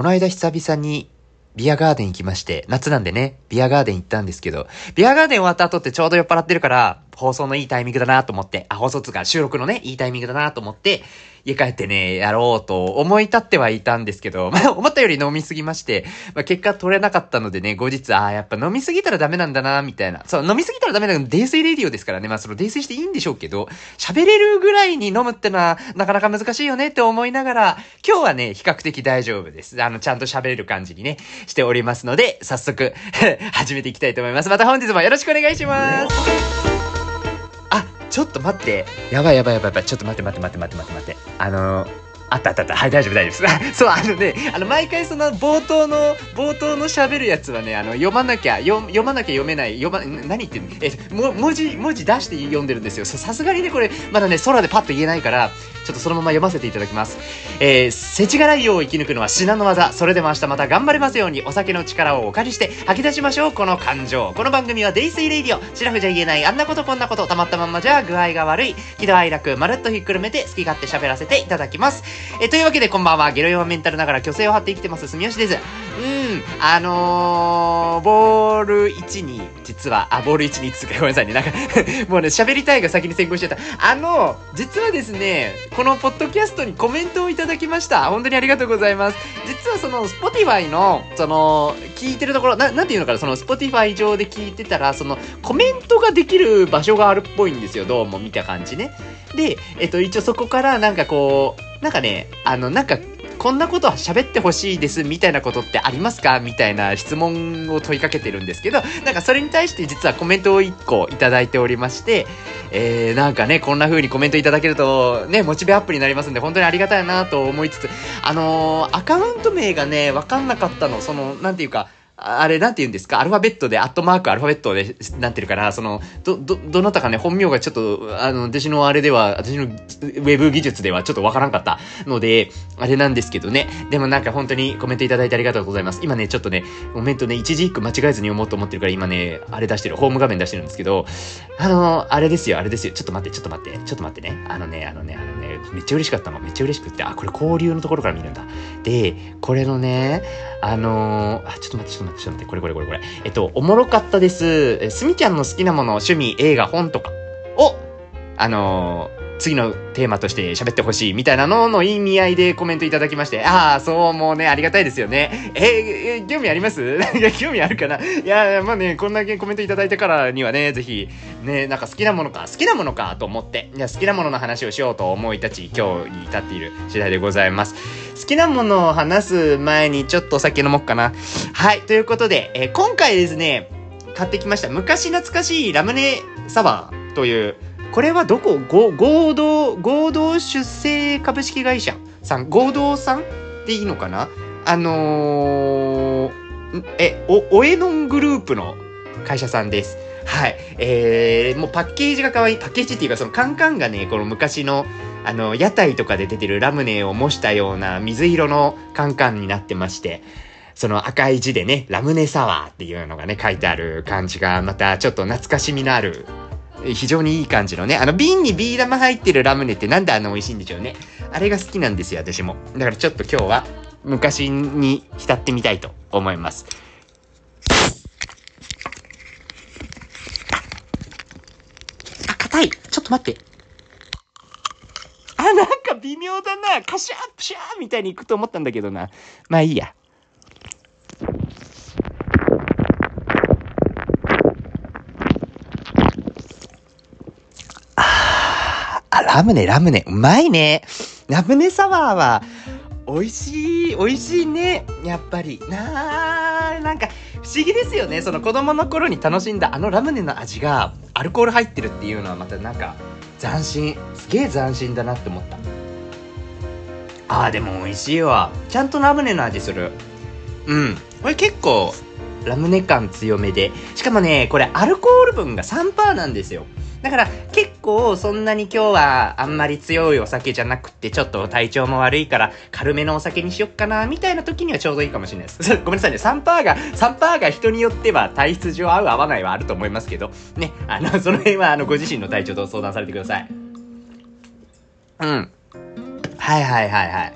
この間久々にビアガーデン行きまして、夏なんでね、ビアガーデン行ったんですけど、ビアガーデン終わった後ってちょうど酔っ払ってるから、放送のいいタイミングだなと思って、あ、放送つか収録のね、いいタイミングだなと思って、家帰ってね、やろうと思い立ってはいたんですけど、まあ、思ったより飲みすぎまして、まあ、結果取れなかったのでね、後日、ああ、やっぱ飲みすぎたらダメなんだな、みたいな。そう、飲みすぎたらダメだけど、泥酔レディオですからね、まあ、その泥酔していいんでしょうけど、喋れるぐらいに飲むってのは、なかなか難しいよねって思いながら、今日はね、比較的大丈夫です。あの、ちゃんと喋れる感じにね、しておりますので、早速、始めていきたいと思います。また本日もよろしくお願いします。ちょっと待って。やばいやばいやばいやばい。ちょっと待って待って待って待って待って待って。あのー、あったあったあった。はい、大丈夫大丈夫です。そう、あのね、あの、毎回その冒頭の、冒頭の喋るやつはね、あの、読まなきゃ、読読まなきゃ読めない、読ま、何言ってんの？え、も、文字、文字出して読んでるんですよ。さすがにね、これ、まだね、空でパッと言えないから、ちょっとそのまま読ませていただきます。えー、世知辛いよう生き抜くのは至難の技。それでも明日また頑張れますように、お酒の力をお借りして吐き出しましょう、この感情。この番組はデイスイレイディオ。シラフじゃ言えない、あんなことこんなこと、たまったまんまじゃ具合が悪い。喜怒哀楽、まるっとひっくるめて好き勝手喋らせていただきます。え、というわけでこんばんは、ゲロヨマメンタルながら虚勢を張って生きてます、住吉です。うん、あのー、ボール1に、実は、あ、ボール1につか、ごめんなさいね。なんか もうね、喋りたいが先に先行しちゃった。あの、実はですね、このポッドキャストにコメントをいただきました。本当にありがとうございます。実はその、Spotify の、その、聞いてるところ、ななんていうのかな、その、Spotify 上で聞いてたら、その、コメントができる場所があるっぽいんですよ。どうも見た感じね。で、えっと、一応そこから、なんかこう、なんかね、あの、なんか、こんなことは喋ってほしいですみたいなことってありますか？みたいな質問を問いかけてるんですけど、なんかそれに対して実はコメントを1個いただいておりまして、えー、なんかね、こんな風にコメントいただけると、ね、モチベアップになりますんで、本当にありがたいなと思いつつ、あのー、アカウント名がね、わかんなかったの、その、なんていうか、あれ、なんて言うんですか？アルファベットで、アットマークアルファベットでなってるから、その、ど、ど、どなたかね、本名がちょっと、あの、私のあれでは、私のウェブ技術ではちょっとわからんかったので、あれなんですけどね。でもなんか本当にコメントいただいてありがとうございます。今ね、ちょっとね、コメントね、一字一句間違えずに読もうと思ってるから、今ね、あれ出してる、ホーム画面出してるんですけど、あの、あれですよ、あれですよ。ちょっと待って、ちょっと待って、ちょっと待ってね。あのね、あのね、あのね、めっちゃ嬉しかったの。めっちゃ嬉しくって、あ、これ交流のところから見るんだ。で、これのね、あのー、あ、ちょっと待って、ちょっと待って、ちょっと待って、これこれこれこれ。えっと、おもろかったです。すみちゃんの好きなもの、趣味、映画、本とかを、あのー、次のテーマとして喋ってほしいみたいなのの意味合いでコメントいただきまして、ああ、そう、もうね、ありがたいですよね。えーえ興味あります？いや、興味あるかな？いや、まあね、こんだけコメントいただいたからにはね、ぜひ、ね、なんか好きなものか、好きなものかと思って、いや、好きなものの話をしようと思い立ち、今日に至っている次第でございます。好きなものを話す前にちょっとお酒飲もうかな。はい、ということで、えー今回ですね、買ってきました。昔懐かしいラムネサワーという、これはどこ？合同、合同出生株式会社さん、合同さんでいいのかな？あのー、え、お、おえのんグループの会社さんです。はい。えー、もうパッケージが可愛い。パッケージっていうか、そのカンカンがね、この昔の、あの、屋台とかで出てるラムネを模したような水色のカンカンになってまして、その赤い字でね、ラムネサワーっていうのがね、書いてある感じが、またちょっと懐かしみのある、非常にいい感じのね、あの瓶にビー玉入ってるラムネってなんであんな美味しいんでしょうね。あれが好きなんですよ、私も。だからちょっと今日は昔に浸ってみたいと思います。あ、硬いちょっと待って。あ、なんか微妙だな。カシャープシャーみたいにいくと思ったんだけどな。まあいいや。ラムネ、ラムネ。うまいね。ラムネサワーは、美味しい、美味しいね。やっぱり。なー、なんか、不思議ですよね。その子供の頃に楽しんだあのラムネの味が、アルコール入ってるっていうのはまたなんか、斬新。すげえ斬新だなって思った。あー、でも美味しいわ。ちゃんとラムネの味する。うん。これ結構、ラムネ感強めで。しかもね、これアルコール分が3%なんですよ。だから結構そんなに今日はあんまり強いお酒じゃなくてちょっと体調も悪いから軽めのお酒にしよっかなみたいな時にはちょうどいいかもしれないです。ごめんなさいね。3%が、3%が人によっては体質上合う合わないはあると思いますけど、ね、あの、その辺はあのご自身の体調と相談されてください。うん。はいはいはいはい。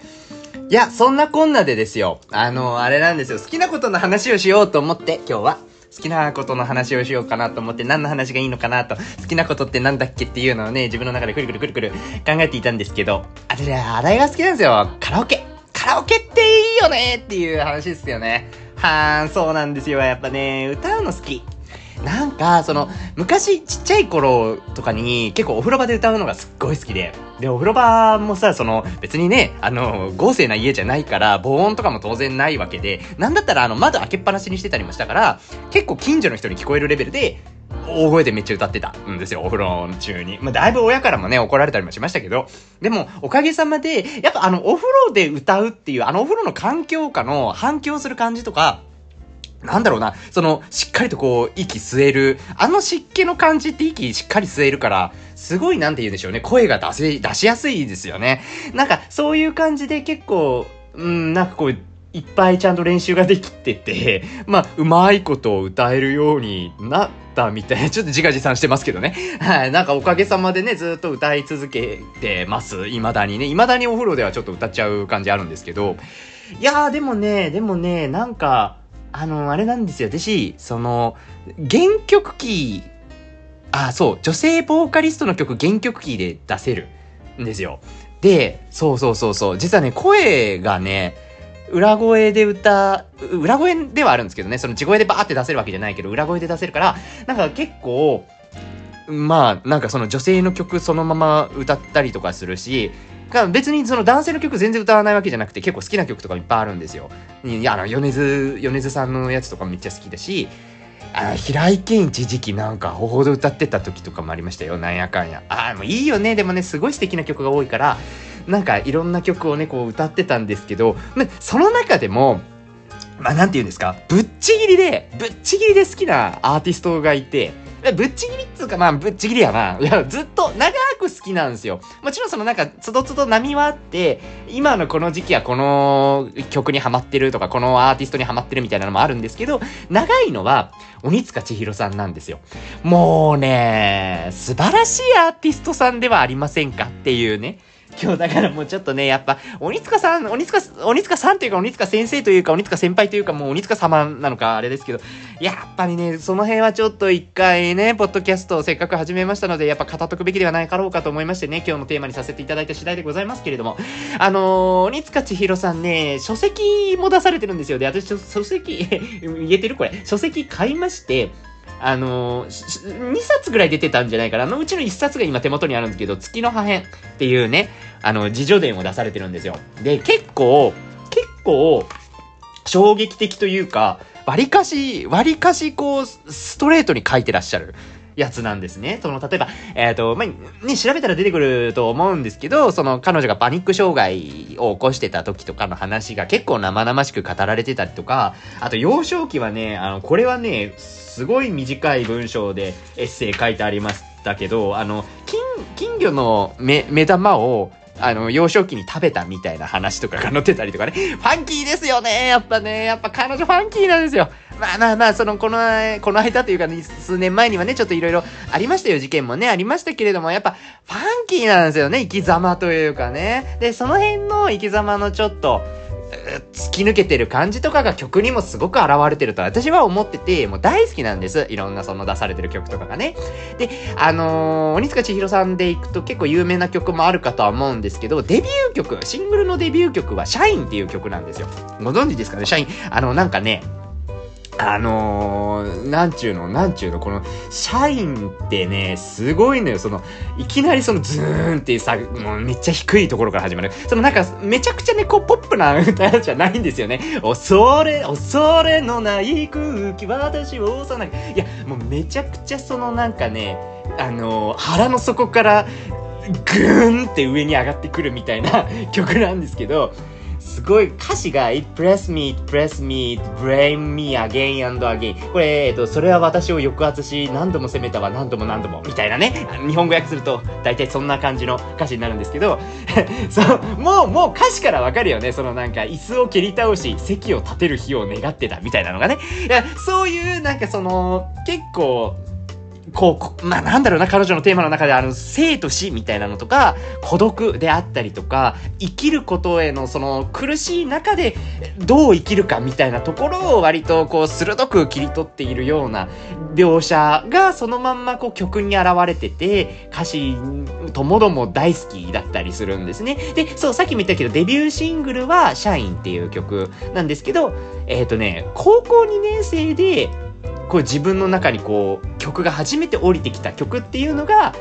いや、そんなこんなでですよ。あの、あれなんですよ。好きなことの話をしようと思って、今日は。好きなことの話をしようかなと思って、何の話がいいのかなと、好きなことって何だっけっていうのをね、自分の中でくるくるくるくる考えていたんですけど、あれ、あれが好きなんですよ。カラオケ。カラオケっていいよねっていう話ですよね。はーん、そうなんですよ。やっぱね、歌うの好き。なんか、その、昔ちっちゃい頃とかに結構お風呂場で歌うのがすっごい好きで。で、お風呂場もさ、その、別にね、あの、豪勢な家じゃないから、防音とかも当然ないわけで、なんだったらあの、窓開けっぱなしにしてたりもしたから、結構近所の人に聞こえるレベルで、大声でめっちゃ歌ってたんですよ、お風呂中に。まあ、だいぶ親からもね、怒られたりもしましたけど、でも、おかげさまで、やっぱあの、お風呂で歌うっていう、あのお風呂の環境下の反響する感じとか、なんだろうな、その、しっかりとこう、息吸える、あの湿気の感じって息しっかり吸えるから、すごいなんて言うんでしょうね、声が出せ、出しやすいですよね。なんか、そういう感じで結構、うん、なんかこう、いっぱいちゃんと練習ができてて、まあ、うまいことを歌えるようになったみたいな、ちょっと自画自賛してますけどね。はい。なんかおかげさまでね、ずっと歌い続けてます。未だにね。未だにお風呂ではちょっと歌っちゃう感じあるんですけど。いやーでもね、でもね、なんか、あの、あれなんですよ。私、その、原曲キー、あ、そう、女性ボーカリストの曲原曲キーで出せるんですよ。で、そうそうそうそう。実はね、声がね、裏声で歌、裏声ではあるんですけどね、その地声でバーって出せるわけじゃないけど、裏声で出せるから、なんか結構、まあ、なんかその女性の曲そのまま歌ったりとかするし、別にその男性の曲全然歌わないわけじゃなくて結構好きな曲とかいっぱいあるんですよ。いや、あの、米津、米津さんのやつとかめっちゃ好きだし、あ、平井堅一時期なんか、ほほど歌ってた時とかもありましたよ。なんやかんや。ああ、もういいよね。でもね、すごい素敵な曲が多いから、なんかいろんな曲をね、こう歌ってたんですけど、その中でも、まあなんて言うんですか、ぶっちぎりで、ぶっちぎりで好きなアーティストがいて、ぶっちぎりっつうか、まあ、ぶっちぎりやな。いや、ずっと長く好きなんですよ。もちろんそのなんか、つどつど波はあって、今のこの時期はこの曲にハマってるとか、このアーティストにハマってるみたいなのもあるんですけど、長いのは、鬼塚千尋さんなんですよ。もうね、素晴らしいアーティストさんではありませんかっていうね。今日だからもうちょっとね、やっぱ、鬼塚さん、鬼塚、鬼塚さんというか、鬼塚先生というか、鬼塚先輩というか、もう鬼塚様なのか、あれですけど、やっぱりね、その辺はちょっと一回ね、ポッドキャストをせっかく始めましたので、やっぱ語っとくべきではないかろうかと思いましてね、今日のテーマにさせていただいた次第でございますけれども、あのー、鬼塚千尋さんね、書籍も出されてるんですよ。で、私、書籍、言えてるこれ。書籍買いまして、あのー、2冊ぐらい出てたんじゃないかな。あのうちの1冊が今手元にあるんですけど、月の破片っていうね、あの、自助伝を出されてるんですよ。で、結構、結構、衝撃的というか、割かし、割かしこう、ストレートに書いてらっしゃる。やつなんですね。その、例えば、えっ、ー、と、まあ、ね、調べたら出てくると思うんですけど、その、彼女がパニック障害を起こしてた時とかの話が結構生々しく語られてたりとか、あと、幼少期はね、あの、これはね、すごい短い文章でエッセイ書いてありましたけど、あの、金、金魚の目、目玉を、あの、幼少期に食べたみたいな話とかが載ってたりとかね。ファンキーですよねやっぱね。やっぱ彼女ファンキーなんですよ。まあまあまあ、その、この、この間というか、ね、数年前にはね、ちょっといろいろありましたよ。事件もね、ありましたけれども、やっぱ、ファンキーなんですよね。生き様というかね。で、その辺の生き様のちょっと、突き抜けてる感じとかが曲にもすごく現れてると私は思ってて、もう大好きなんです。いろんなその出されてる曲とかがね。で、あのー、鬼塚千尋さんで行くと結構有名な曲もあるかとは思うんですけど、デビュー曲、シングルのデビュー曲はシャインっていう曲なんですよ。ご存知ですかねシャイン。あの、なんかね、あのー、なんちゅうの、なんちゅうの、この、社員ってね、すごいのよ。その、いきなりそのズーンってさ、もうめっちゃ低いところから始まる。そのなんか、めちゃくちゃね、こう、ポップな歌じゃないんですよね。恐れ、恐れのない空気、私を押さない。いや、もうめちゃくちゃそのなんかね、あのー、腹の底から、ぐーんって上に上がってくるみたいな曲なんですけど、すごい歌詞が It press me, it press me, it blame me again and again これ、えっと、それは私を抑圧し何度も責めたわ何度も何度もみたいなね。日本語訳すると大体そんな感じの歌詞になるんですけど。そうもうもう歌詞からわかるよね。そのなんか椅子を蹴り倒し席を立てる日を願ってたみたいなのがね。いやそういうなんかその結構こう、まあなんだろうな、彼女のテーマの中であの、生と死みたいなのとか、孤独であったりとか、生きることへのその苦しい中でどう生きるかみたいなところを割とこう鋭く切り取っているような描写がそのまんまこう曲に現れてて、歌詞ともども大好きだったりするんですね。で、そう、さっきも言ったけど、デビューシングルは、シャインっていう曲なんですけど、えっ、ー、とね、高校2年生で、こう自分の中にこう曲が初めて降りてきた曲っていうのが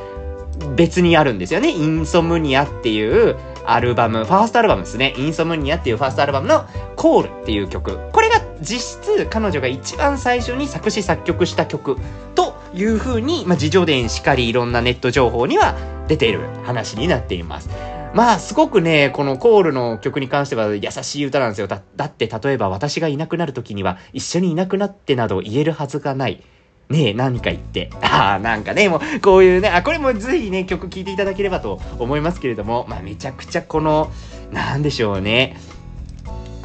別にあるんですよね。インソムニアっていうアルバム、ファーストアルバムですね。インソムニアっていうファーストアルバムのコールっていう曲。これが実質彼女が一番最初に作詞作曲した曲という風に、まあ、自叙伝しかりいろんなネット情報には出ている話になっています。まあ、すごくね、このコールの曲に関しては優しい歌なんですよ。だ、だって例えば私がいなくなる時には一緒にいなくなってなど言えるはずがない。ねえ、何か言って。ああ、なんかね、もう、こういうね、あ、これもぜひね、曲聴いていただければと思いますけれども、まあ、めちゃくちゃこの、なんでしょうね。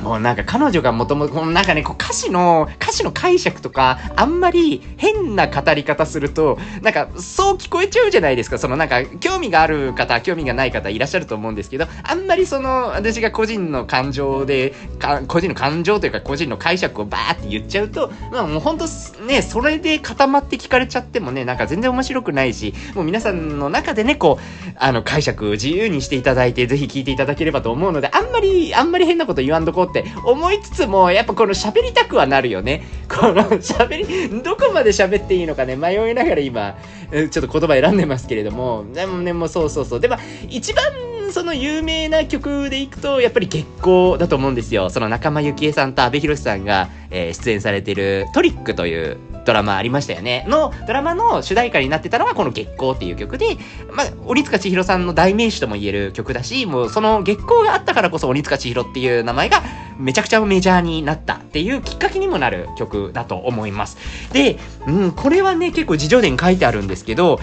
もうなんか彼女がもともと、このなんかね、こう歌詞の、歌詞の解釈とか、あんまり変な語り方すると、なんかそう聞こえちゃうじゃないですか。そのなんか興味がある方、興味がない方いらっしゃると思うんですけど、あんまりその、私が個人の感情で、か個人の感情というか個人の解釈をバーって言っちゃうと、まあもうほんとね、それで固まって聞かれちゃってもね、なんか全然面白くないし、もう皆さんの中でね、こう、あの解釈を自由にしていただいて、ぜひ聞いていただければと思うので、あんまり、あんまり変なこと言わんとこうって思いつつも、やっぱこの喋りたくはなるよね。この喋り、どこまで喋っていいのかね、迷いながら今、ちょっと言葉選んでますけれども、でもね、もうそうそうそう。でも、一番その有名な曲でいくと、やっぱり月光だと思うんですよ。その仲間由紀恵さんと阿部寛さんが、えー、出演されてるトリックというドラマありましたよね。の、ドラマの主題歌になってたのがこの月光っていう曲で、まあ、鬼塚千尋さんの代名詞とも言える曲だし、もうその月光があったからこそ鬼塚千尋っていう名前がめちゃくちゃメジャーになったっていうきっかけにもなる曲だと思います。で、うん、これはね、結構自叙伝書いてあるんですけど、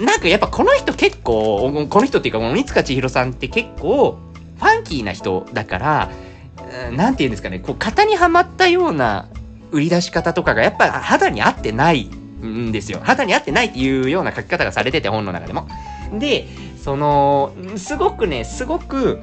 なんかやっぱこの人結構、この人っていうか、鬼塚千尋さんって結構、ファンキーな人だから、なんて言うんですかね、こう、型にはまったような売り出し方とかがやっぱ肌に合ってないんですよ。肌に合ってないっていうような書き方がされてて、本の中でも。で、その、すごくね、すごく、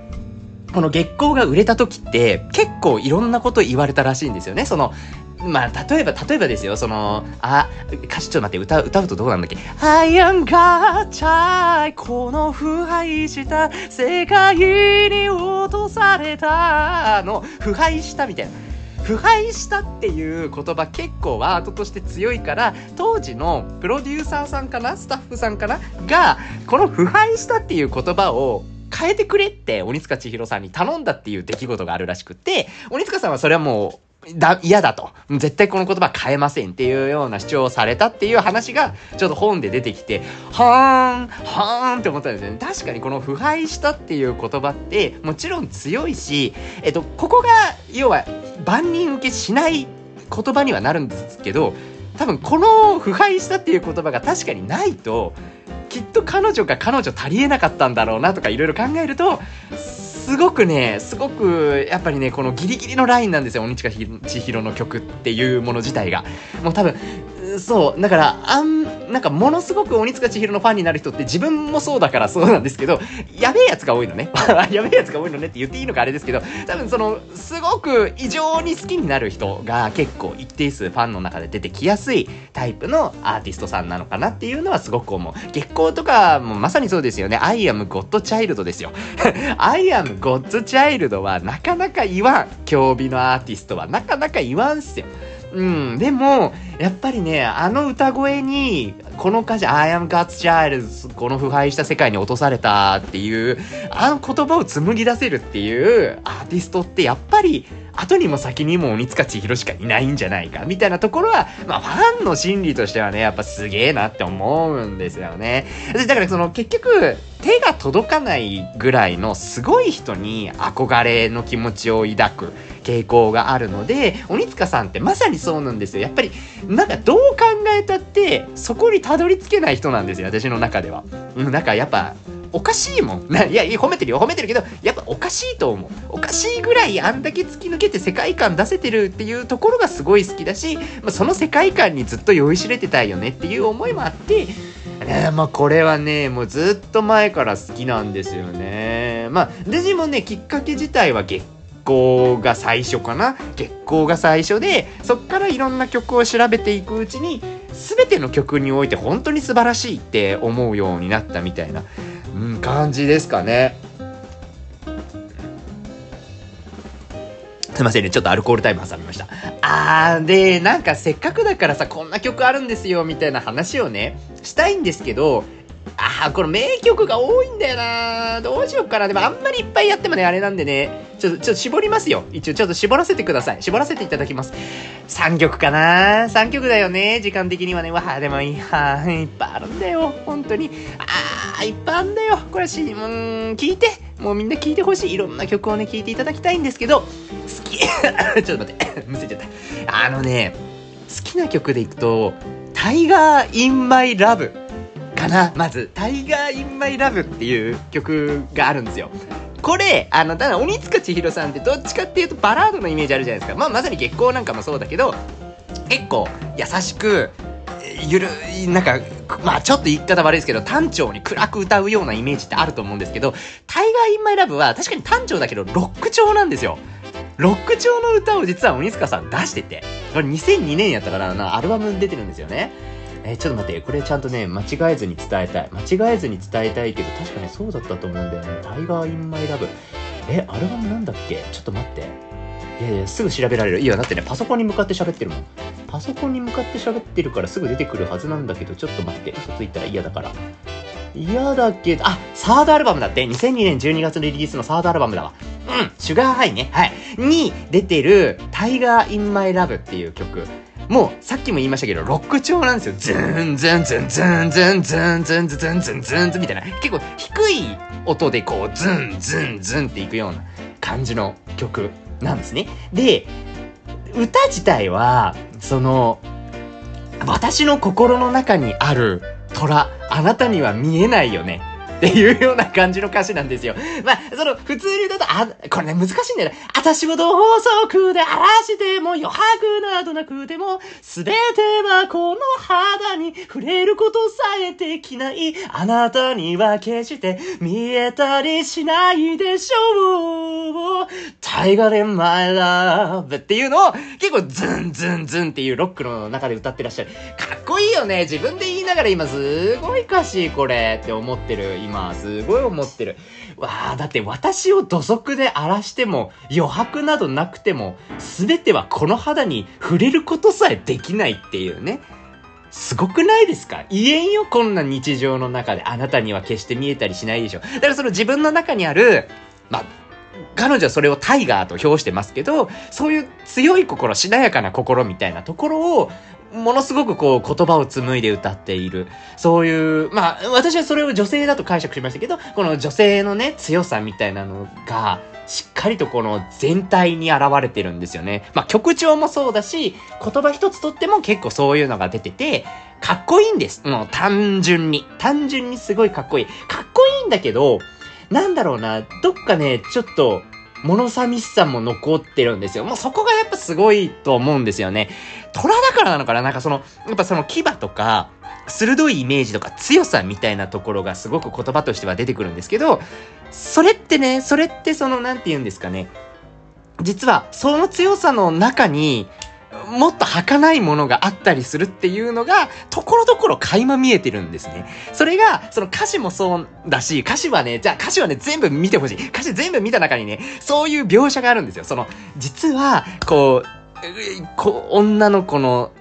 この月光が売れた時って結構いろんなこと言われたらしいんですよね。その、まあ、例えば、例えばですよ、その、あ、歌詞ちょっと待って、歌う、歌うとどうなんだっけ ?I am God, この腐敗した世界に落とされたの、腐敗したみたいな。腐敗したっていう言葉結構ワードとして強いから当時のプロデューサーさんかなスタッフさんかながこの腐敗したっていう言葉を変えてくれって鬼塚千尋さんに頼んだっていう出来事があるらしくて鬼塚さんはそれはもうだ、嫌だと。絶対この言葉変えませんっていうような主張をされたっていう話が、ちょっと本で出てきて、はーん、はーんって思ったんですよね。確かにこの腐敗したっていう言葉って、もちろん強いし、えっと、ここが、要は、万人受けしない言葉にはなるんですけど、多分この腐敗したっていう言葉が確かにないと、きっと彼女が彼女足りえなかったんだろうなとかいろいろ考えると、すごくね、すごく、やっぱりね、このギリギリのラインなんですよ、鬼近千尋の曲っていうもの自体が。もう多分、そう、だから、あん、なんかものすごく鬼塚千尋のファンになる人って自分もそうだからそうなんですけど、やべえやつが多いのね。やべえやつが多いのねって言っていいのかあれですけど、多分その、すごく異常に好きになる人が結構一定数ファンの中で出てきやすいタイプのアーティストさんなのかなっていうのはすごく思う。月光とかもまさにそうですよね。I am Godchild ですよ。I am Godchild はなかなか言わん。競技のアーティストはなかなか言わんっすよ。うん。でも、やっぱりね、あの歌声に、この歌詞、I am God's child, この腐敗した世界に落とされたっていう、あの言葉を紡ぎ出せるっていうアーティストってやっぱり、後にも先にも鬼塚千尋しかいないんじゃないか、みたいなところは、まあファンの心理としてはね、やっぱすげえなって思うんですよね。だからその結局、手が届かないぐらいのすごい人に憧れの気持ちを抱く傾向があるので、鬼塚さんってまさにそうなんですよ。やっぱり、なんかどう考えたって、そこにたどり着けない人なんですよ、私の中では。うん、なんかやっぱ、おかしいもん。ないや、褒めてるよ、褒めてるけど、やっぱおかしいと思う。おかしいぐらいあんだけ突き抜けて世界観出せてるっていうところがすごい好きだし、まあ、その世界観にずっと酔いしれてたいよねっていう思いもあって、えー、まあこれはね、もうずっと前から好きなんですよね。まあ、デジもね、きっかけ自体は月光が最初かな？月光が最初で、そっからいろんな曲を調べていくうちに、全ての曲において本当に素晴らしいって思うようになったみたいな、うん、感じですかね。すいませんね。ちょっとアルコールタイム挟みました。あー、で、なんかせっかくだからさ、こんな曲あるんですよ、みたいな話をね、したいんですけど、あー、この名曲が多いんだよなどうしようかな。でもあんまりいっぱいやってもね、あれなんでね、ちょっと、ちょっと絞りますよ。一応、ちょっと絞らせてください。絞らせていただきます。3曲かな ?3 曲だよね。時間的にはね。わあ、でもいや、いっぱいあるんだよ。本当に。あー、いっぱいあるんだよ。これし、うん、聞いて。もうみんな聞いてほしい。いろんな曲をね、聴いていただきたいんですけど、好き。ちょっと待って。むせちゃった。あのね、好きな曲でいくと、 Tiger in my Love。かなまず、 Tiger in my Loveっていう曲があるんですよ。これ、あの、ただ鬼束ちひろさんってどっちかっていうとバラードのイメージあるじゃないですか。まあまさに月光なんかもそうだけど、結構優しく、ゆるい、なんか、まあちょっと言い方悪いですけど、単調に暗く歌うようなイメージってあると思うんですけど、 Tiger in my Loveは確かに単調だけど、ロック調なんですよ。ロック調の歌を実は鬼束さん出してて、これ2002年やったからな、アルバム出てるんですよね。えー、ちょっと待って、これちゃんとね、間違えずに伝えたい。間違えずに伝えたいけど、確かにそうだったと思うんだよね。 Tiger in my Love。え、アルバムなんだっけ？ちょっと待って。いやいや、すぐ調べられる。いや、だってね、パソコンに向かって喋ってるもん。パソコンに向かって喋ってるからすぐ出てくるはずなんだけど、ちょっと待って。嘘ついたら嫌だから。嫌だけど、あ、サードアルバムだって。2002年12月のリリースのサードアルバムだわ。うん、 Sugar Highね。はい。に出てる、 Tiger in my Love っていう曲。もう、さっきも言いましたけど、ロック調なんですよ。ズンズンズンズンズンズンズンズンズンズンズンズンみたいな。結構低い音でこう、ズンズンズンっていくような感じの曲なんですね。で、歌自体は、その、私の心の中にある虎、あなたには見えないよね。っていうような感じの歌詞なんですよ。まあ、その、普通に言うと、あ、これね、難しいんだよね。私を同族で荒らしても余白などなくても、すべてはこの肌に触れることさえできない。あなたには決して見えたりしないでしょう。タイガーでマイラブっていうのを、結構ズンズンズンっていうロックの中で歌ってらっしゃる。かっこいいよね。自分で言いながら今すごい歌詞これって思ってる。今今、すごい思ってる。わあ、だって私を土足で荒らしても、余白などなくても、すべてはこの肌に触れることさえできないっていうね。すごくないですか？言えんよ、こんな日常の中で。あなたには決して見えたりしないでしょ。だからその自分の中にある、まあ、彼女はそれをタイガーと表してますけど、そういう強い心、しなやかな心みたいなところを、ものすごくこう言葉を紡いで歌っている。そういう、まあ私はそれを女性だと解釈しましたけど、この女性のね、強さみたいなのが、しっかりとこの全体に現れてるんですよね。まあ曲調もそうだし、言葉一つとっても結構そういうのが出てて、かっこいいんです。もう単純に。単純にすごいかっこいい。かっこいいんだけど、なんだろうな、どっかね、ちょっと、物寂しさも残ってるんですよ。もうそこがやっぱすごいと思うんですよね。虎だからなのかな？なんかその、やっぱその牙とか、鋭いイメージとか強さみたいなところがすごく言葉としては出てくるんですけど、それってね、それってその、なんて言うんですかね。実は、その強さの中に、もっと儚いものがあったりするっていうのが、ところどころ垣間見えてるんですね。それが、その歌詞もそうだし、歌詞はね、じゃあ歌詞はね、全部見てほしい。歌詞全部見た中にね、そういう描写があるんですよ。その、実は、こう、こう女の子の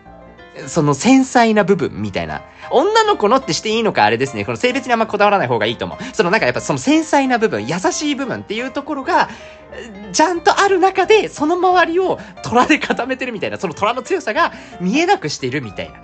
その繊細な部分みたいな。女の子のってしていいのかあれですね。この性別にあんまこだわらない方がいいと思う。そのなんかやっぱその繊細な部分、優しい部分っていうところが、ちゃんとある中で、その周りを虎で固めてるみたいな、その虎の強さが見えなくしてるみたいな。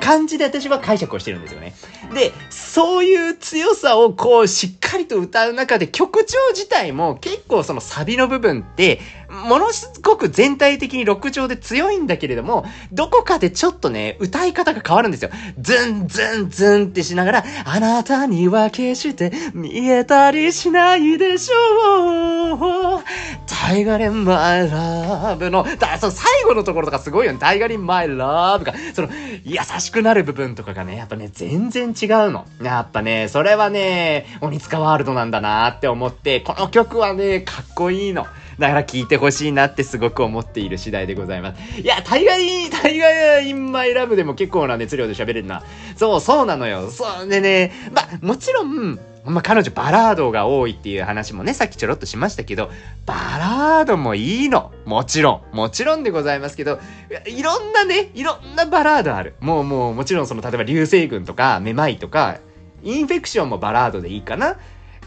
感じで私は解釈をしてるんですよね。で、そういう強さをこうしっかりと歌う中で曲調自体も結構そのサビの部分って、ものすごく全体的にロック調で強いんだけれども、どこかでちょっとね、歌い方が変わるんですよ。ズンズンズンってしながら、あなたには決して見えたりしないでしょう。タイガリンマイラブの、だ、その最後のところとかすごいよね。タイガリンマイラブが、その、優しくなる部分とかがね、やっぱね、全然違うの。やっぱね、それはね、鬼塚ワールドなんだなって思って、この曲はね、かっこいいの。だから聴いてほしいなってすごく思っている次第でございます。いや、タイガイン、タイガインマイラブでも結構な熱量で喋れるな。そう、そうなのよ。そうでね、まあ、もちろん、まあ、彼女バラードが多いっていう話もね、さっきちょろっとしましたけど、バラードもいいの。もちろん。もちろんでございますけど、いろんなね、いろんなバラードある。もうもう、もちろんその、例えば流星群とか、めまいとか、インフェクションもバラードでいいかな。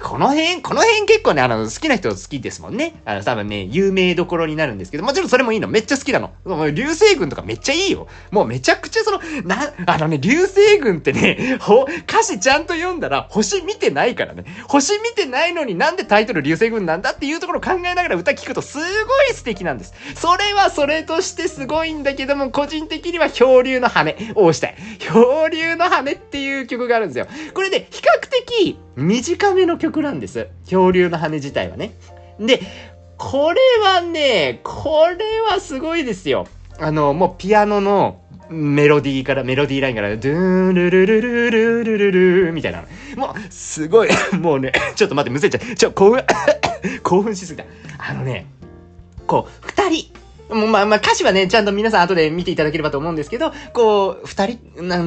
この辺、この辺結構ね、あの、好きな人好きですもんね。あの、多分ね、有名どころになるんですけど、もちろんそれもいいの。めっちゃ好きなの。もう流星群とかめっちゃいいよ。もうめちゃくちゃその、な、あのね、流星群ってね、ほ、歌詞ちゃんと読んだら、星見てないからね。星見てないのになんでタイトル流星群なんだっていうところを考えながら歌聞くとすごい素敵なんです。それはそれとしてすごいんだけども、個人的には漂流の羽を押したい。漂流の羽っていう曲があるんですよ。これで、比較的短めの曲なんです。恐竜の羽自体はね。で、これはね、これはすごいですよ。あの、もうピアノのメロディーから、メロディーラインから、ドゥールルルルルルルルルみたいな。もう、すごい、もうね、ちょっと待って、むせちゃう。ちょ、興奮、興奮しすぎた。あのね、こう、二人、もうまあまあ歌詞はね、ちゃんと皆さん後で見ていただければと思うんですけど、こう、二人、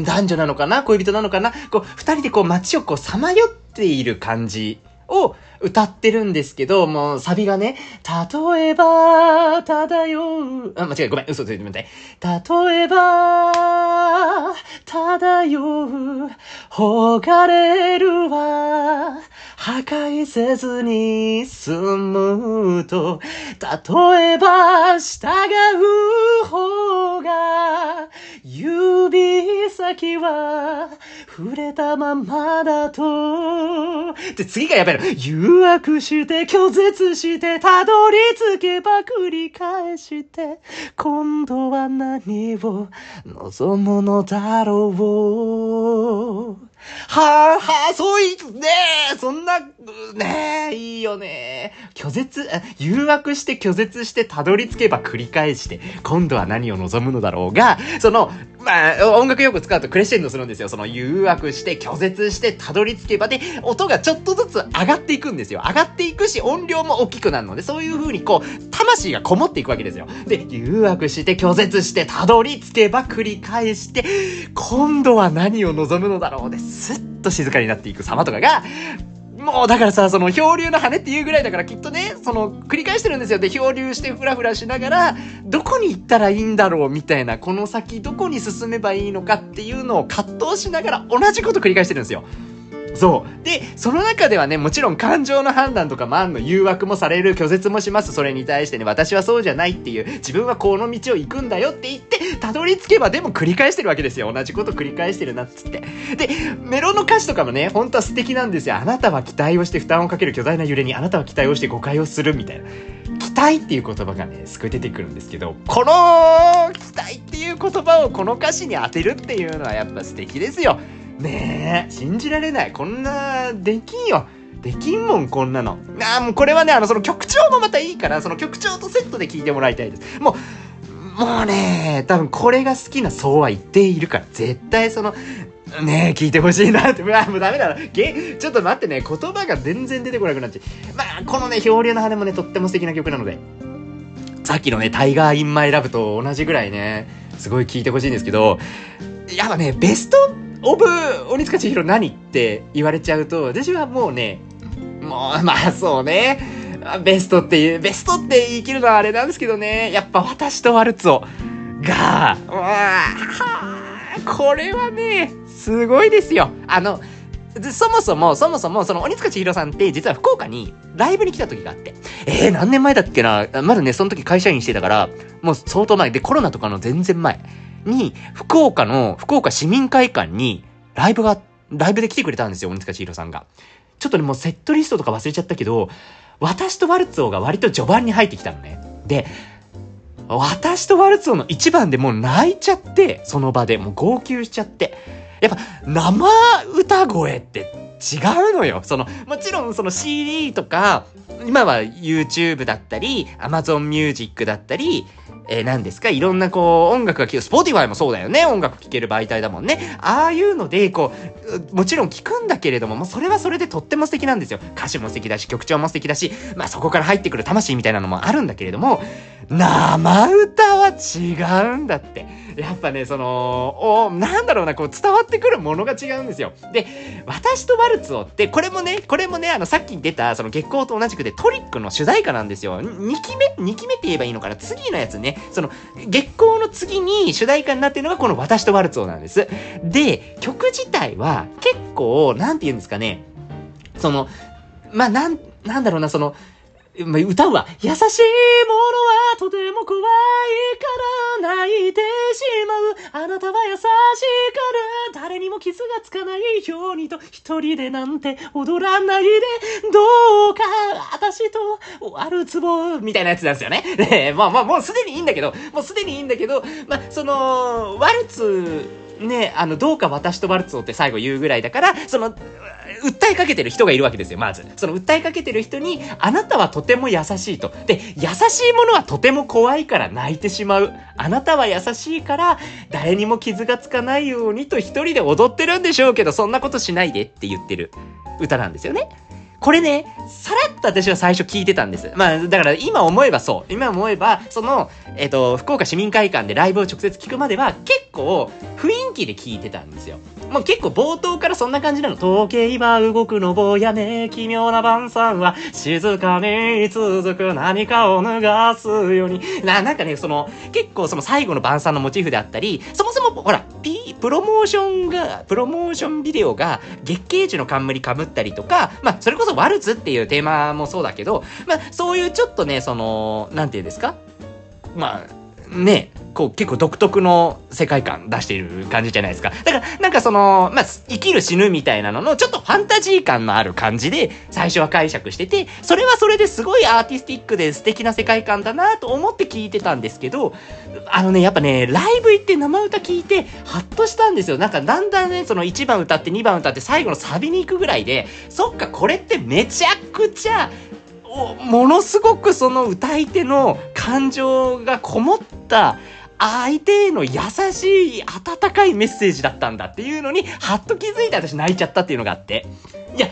男女なのかな恋人なのかなこう、二人でこう街をこうさまよっている感じを歌ってるんですけど、もうサビがね、例えば、漂う、あ、間違え、ごめん、嘘ついてみて。例えば、漂う、ほがれるは、破壊せずに済むと、例えば、従う方が、指先は、触れたままだと、で、次がやばいの。誘惑して、拒絶して、たどり着けば繰り返して、今度は何を望むのだろう。はあ、はあ、そうい、ねえ、そんな、ねえ、いいよね。拒絶、誘惑して拒絶してたどり着けば繰り返して、今度は何を望むのだろうが、その、まあ、音楽用語使うとクレッシェンドするんですよ。その誘惑して拒絶してたどり着けばで、音がちょっとずつ上がっていくんですよ。上がっていくし、音量も大きくなるので、そういう風にこう、魂がこもっていくわけですよ。で、誘惑して拒絶してたどり着けば繰り返して、今度は何を望むのだろうです。すっと静かになっていく様とかが、もうだからさ、その漂流の羽っていうぐらいだからきっとね、その繰り返してるんですよ。で、漂流してフラフラしながら、どこに行ったらいいんだろうみたいな、この先どこに進めばいいのかっていうのを葛藤しながら同じこと繰り返してるんですよ。そう。で、その中ではね、もちろん感情の判断とかもあんの、誘惑もされる、拒絶もします。それに対してね、私はそうじゃないっていう、自分はこの道を行くんだよって言って、たどり着けばでも繰り返してるわけですよ。同じこと繰り返してるなっつって。で、メロの歌詞とかもね、本当は素敵なんですよ。あなたは期待をして負担をかける巨大な揺れに、あなたは期待をして誤解をするみたいな。期待っていう言葉がね、すごい出てくるんですけど、この期待っていう言葉をこの歌詞に当てるっていうのはやっぱ素敵ですよ。ねえ、信じられない。こんな、できんよ。できんもん、こんなの。ああ、もうこれはね、あの、その曲調もまたいいから、その曲調とセットで聴いてもらいたいです。もう、もうね、多分これが好きな層は言っているから、絶対その、ねえ、聞いてほしいなって。うわ、もうダメだな。げ、ちょっと待ってね、言葉が全然出てこなくなっちゃう。まあ、このね、漂流の羽もね、とっても素敵な曲なので。さっきのね、 Tiger in my Love と同じぐらいね、すごい聴いてほしいんですけど、やっぱね、ベストオブ鬼塚千尋何って言われちゃうと、私はもうね、もう、まあそうね、ベストっていう、ベストって言い切るのはあれなんですけどね、やっぱ私とワルツォが、うわこれはね、すごいですよ。あの、そもそも、そもそも、その、鬼塚千尋さんって、実は福岡にライブに来た時があって。えー、何年前だっけなまだね、その時会社員してたから、もう相当前。で、コロナとかの全然前。に、福岡の、福岡市民会館に、ライブが、ライブで来てくれたんですよ、鬼塚千尋さんが。ちょっとね、もうセットリストとか忘れちゃったけど、私とワルツをが割と序盤に入ってきたのね。で、私とワルツをの一番でもう泣いちゃって、その場でもう号泣しちゃって。やっぱ生歌声って違うのよ。その、もちろんその CD とか、今は YouTube だったり、Amazon Music だったり、えー、何ですか？いろんなこう、音楽が聴く、 Spotify もそうだよね。音楽聴ける媒体だもんね。ああいうので、こう、もちろん聴くんだけれども、もうそれはそれでとっても素敵なんですよ。歌詞も素敵だし、曲調も素敵だし、まあそこから入ってくる魂みたいなのもあるんだけれども、生歌は違うんだって。やっぱね、その、おなんだろうな、こう伝わってくるものが違うんですよ。で、私とワルツをって、これもね、これもね、あの、さっき出た、その月光と同じくでトリックの主題歌なんですよ。2期目 ?2 期目って言えばいいのかな次のやつね。その、月光の次に主題歌になってるのがこの私とワルツをなんです。で、曲自体は結構、なんて言うんですかね。その、まあ、なん、なんだろうな、その、歌うわ。優しいものはとても怖いから泣いてしまう。あなたは優しいから誰にも傷がつかないようにと一人でなんて踊らないでどうか私とワルツボみたいなやつなんですよね。で、まあまあもうすでにいいんだけど、もうすでにいいんだけど、まあその、ワルツね、あの、どうか私とワルツをって最後言うぐらいだから、その、訴えかけてる人がいるわけですよ、まず。その訴えかけてる人に、あなたはとても優しいと。で、優しいものはとても怖いから泣いてしまう。あなたは優しいから、誰にも傷がつかないようにと一人で踊ってるんでしょうけど、そんなことしないでって言ってる歌なんですよね。これね、さらっと私は最初聞いてたんです。まあ、だから今思えばそう。今思えば、その、えっ、ー、と、福岡市民会館でライブを直接聞くまでは、結構雰囲気で聞いてたんですよ。もう結構冒頭からそんな感じなの。時計は動くのぼやね、奇妙な晩餐は静かに続く何かを脱がすように。な、なんかね、その、結構その最後の晩餐のモチーフであったり、そもそも、ほら、P、プロモーションが、プロモーションビデオが月桂樹の冠被ったりとか、まあ、それこそワルツっていうテーマもそうだけど、まあ、そういうちょっとね、その、なんていうんですか？まあ、ね、こう結構独特の世界観出している感じじゃないですか。だから、なんかその、まあ、生きる死ぬみたいなのの、ちょっとファンタジー感のある感じで、最初は解釈してて、それはそれですごいアーティスティックで素敵な世界観だなと思って聞いてたんですけど、あのね、やっぱね、ライブ行って生歌聞いて、ハッとしたんですよ。なんかだんだんね、その1番歌って2番歌って最後のサビに行くぐらいで、そっか、これってめちゃくちゃ、ものすごくその歌い手の感情がこもった相手への優しい温かいメッセージだったんだっていうのにはっと気づいて私泣いちゃったっていうのがあっていや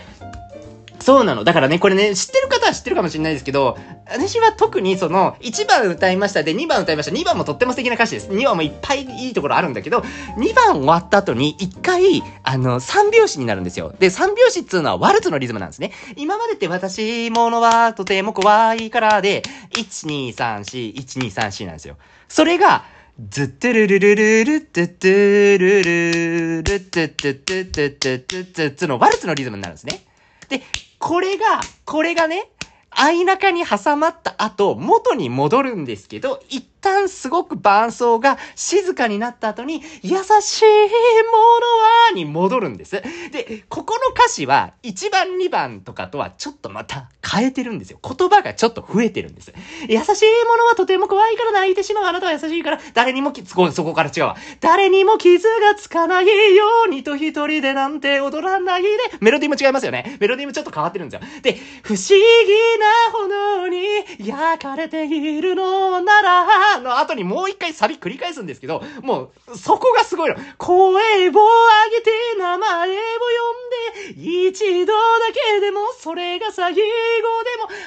そうなの。だからね、これね、知ってる方は知ってるかもしれないですけど、私は特にその、1番歌いましたで、2番歌いました。2番もとっても素敵な歌詞です。2番もいっぱいいいところあるんだけど、2番終わった後に1回、あの、3拍子になるんですよ。で、3拍子っていうのはワルツのリズムなんですね。今までって私ものはとても怖いからで、1、2、3、4、1、2、3、4なんですよ。それが、ズッテルルルルルテテルルルテテテテテテテツのワルツのリズムになるんですね。で、これが、これがね、相中に挟まった後、元に戻るんですけど、一旦すごく伴奏が静かになった後に、優しいものはに戻るんです。で、ここの歌詞は1番2番とかとはちょっとまた変えてるんですよ。言葉がちょっと増えてるんです。優しいものはとても怖いから泣いてしまう。あなたは優しいから、誰にもき、そこ、から違うわ。誰にも傷がつかないようにと一人でなんて踊らないで。メロディーも違いますよね。メロディーもちょっと変わってるんですよ。で、不思議な炎に焼かれているのなら、の後にもう一回サビ繰り返すんですけど、もう、そこがすごいの。声を上げて名前を呼んで、一度だけでもそれが最後でも、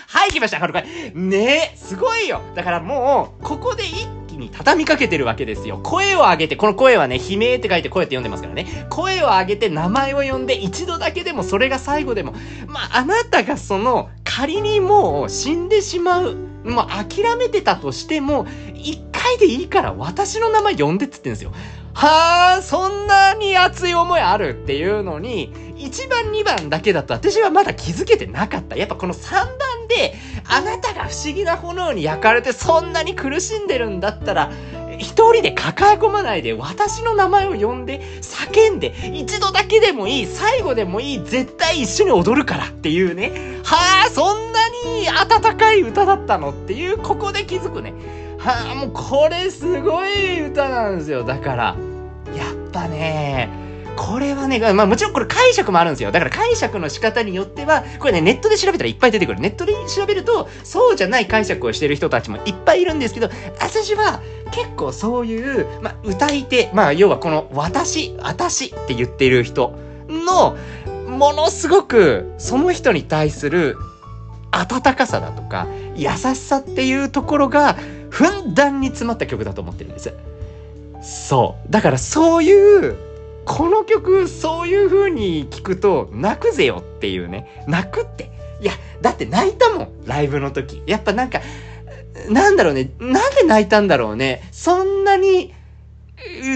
はい、来ました、春回。ねえ、すごいよ。だからもう、ここで一気に畳みかけてるわけですよ。声を上げて、この声はね、悲鳴って書いて声って読んでますからね。声を上げて名前を呼んで、一度だけでもそれが最後でも、まあ、あなたがその、仮にもう死んでしまう。もう諦めてたとしても、一回でいいから私の名前呼んでっつってんですよ。はあ、そんなに熱い思いあるっていうのに、1番2番だけだと私はまだ気づけてなかった。やっぱこの3番で、あなたが不思議な炎に焼かれてそんなに苦しんでるんだったら、一人で抱え込まないで、私の名前を呼んで、叫んで、一度だけでもいい、最後でもいい、絶対一緒に踊るからっていうね。はあ、そんなに温かい歌だったのっていう、ここで気づくね。はあ、もうこれすごい歌なんですよ。だから、やっぱね、これはね、まあもちろんこれ解釈もあるんですよ。だから解釈の仕方によっては、これね、ネットで調べたらいっぱい出てくる。ネットで調べると、そうじゃない解釈をしてる人たちもいっぱいいるんですけど、私は結構そういう、まあ歌い手、まあ要はこの私、私って言ってる人の、ものすごくその人に対する温かさだとか、優しさっていうところが、ふんだんに詰まった曲だと思ってるんです。そう。だからそういうこの曲そういう風に聞くと泣くぜよっていうね。泣くって。いや、だって泣いたもん、ライブの時。やっぱなんか、なんだろうね。なんで泣いたんだろうね。そんなに、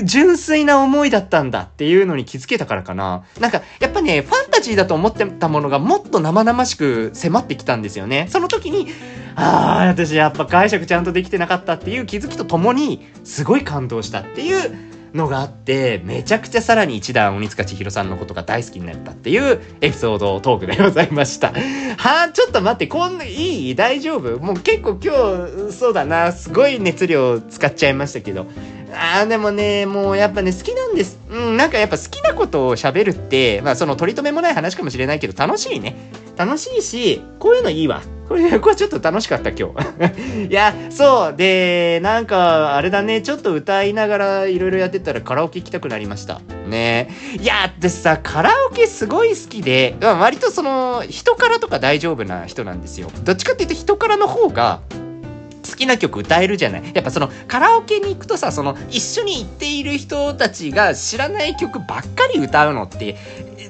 純粋な思いだったんだっていうのに気づけたからかな。なんか、やっぱね、ファンタジーだと思ってたものがもっと生々しく迫ってきたんですよね。その時に、ああ、私やっぱ解釈ちゃんとできてなかったっていう気づきとともに、すごい感動したっていうのがあって、めちゃくちゃさらに一段鬼塚千尋さんのことが大好きになったっていうエピソードトークでございました。はあ、ちょっと待って、こんな、いい大丈夫？もう結構今日、そうだな、すごい熱量使っちゃいましたけど。ああ、でもね、もうやっぱね、好きなんです。うん、なんかやっぱ好きなことを喋るって、まあその取り留めもない話かもしれないけど、楽しいね。楽しいし、こういうのいいわ。これ、これちょっと楽しかった、今日。いや、そう。で、なんか、あれだね、ちょっと歌いながらいろいろやってたらカラオケ行きたくなりました。ねいや、でさ、カラオケすごい好きで、割とその、人からとか大丈夫な人なんですよ。どっちかっていうと人からの方が、好きな曲歌えるじゃないやっぱそのカラオケに行くとさその一緒に行っている人たちが知らない曲ばっかり歌うのって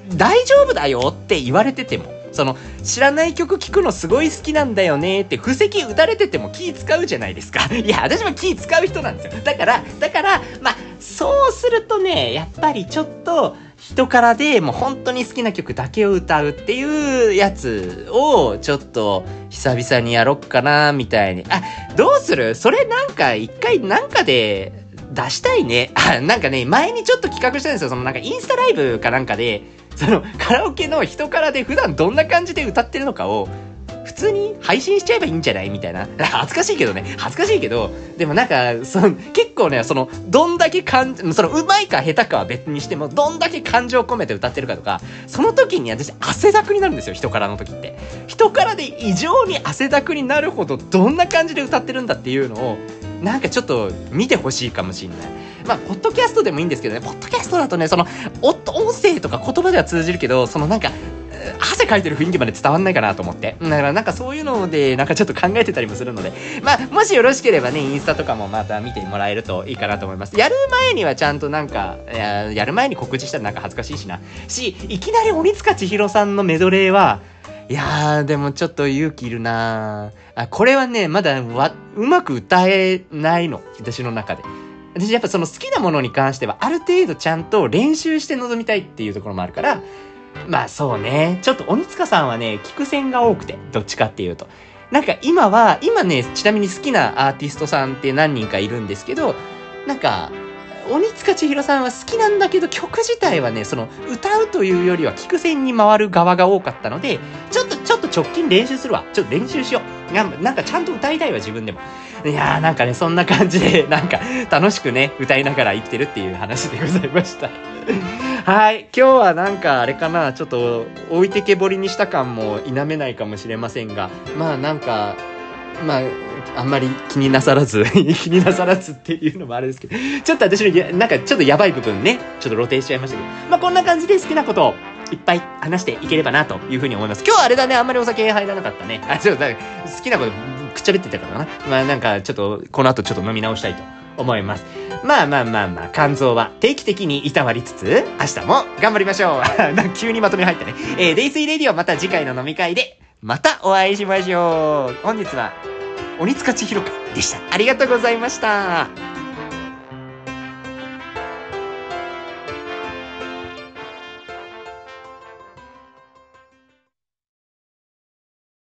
大丈夫だよって言われててもその、知らない曲聴くのすごい好きなんだよねって、布石打たれてても気使うじゃないですか。いや、私も気使う人なんですよ。だから、だから、まあ、そうするとね、やっぱりちょっと、人からでもう本当に好きな曲だけを歌うっていうやつをちょっと久々にやろっかなみたいに。あ、どうする？それなんか一回なんかで出したいね。あ、なんかね、前にちょっと企画したんですよ。そのなんかインスタライブかなんかで、そのカラオケの人からで普段どんな感じで歌ってるのかを普通に配信しちゃえばいいんじゃないみたいな。恥ずかしいけどね。恥ずかしいけど、でもなんか、その、結構ね、その、どんだけ感、その、うまいか下手かは別にしても、どんだけ感情を込めて歌ってるかとか、その時に私、汗だくになるんですよ、人からの時って。人からで異常に汗だくになるほど、どんな感じで歌ってるんだっていうのを、なんかちょっと見てほしいかもしんない。まあ、ポッドキャストでもいいんですけどね、ポッドキャストだとね、その、音声とか言葉では通じるけど、そのなんか、汗かいてる雰囲気まで伝わんないかなと思って。だからなんかそういうので、なんかちょっと考えてたりもするので、まあ、もしよろしければね、インスタとかもまた見てもらえるといいかなと思います。やる前にはちゃんとなんか、ややる前に告知したらなんか恥ずかしいしな。し、いきなり鬼塚千尋さんのメドレーは、いやー、でもちょっと勇気いるなあ、これはね、まだわ、うまく歌えないの。私の中で。私やっぱその好きなものに関しては、ある程度ちゃんと練習して臨みたいっていうところもあるから、まあそうね。ちょっと鬼塚さんはね、聞く線が多くて、どっちかっていうと。なんか今は、今ね、ちなみに好きなアーティストさんって何人かいるんですけど、なんか、鬼塚千尋さんは好きなんだけど、曲自体はね、その、歌うというよりは聞く線に回る側が多かったので、ちょっと、ちょっと直近練習するわ。ちょっと練習しよう。なんかちゃんと歌いたいわ、自分でも。いやーなんかね、そんな感じで、なんか楽しくね、歌いながら生きてるっていう話でございました。はい。今日はなんかあれかな、ちょっと置いてけぼりにした感も否めないかもしれませんが、まあなんか、まあ、あんまり気になさらず 気になさらずっていうのもあれですけど、ちょっと私の、なんかちょっとやばい部分ね、ちょっと露呈しちゃいましたけど、まあこんな感じで好きなことをいっぱい話していければなというふうに思います。今日はあれだね、あんまりお酒入らなかったね。あ、そうだ、好きなことくっちゃべってたからな。まあなんかちょっと、この後ちょっと飲み直したいと思います。まあまあまあまあ、肝臓は定期的にいたわりつつ、明日も頑張りましょう。急にまとめ入ったね。えー、デイスイレディオまた次回の飲み会で、またお会いしましょう。本日は、鬼塚千尋でした。ありがとうございました。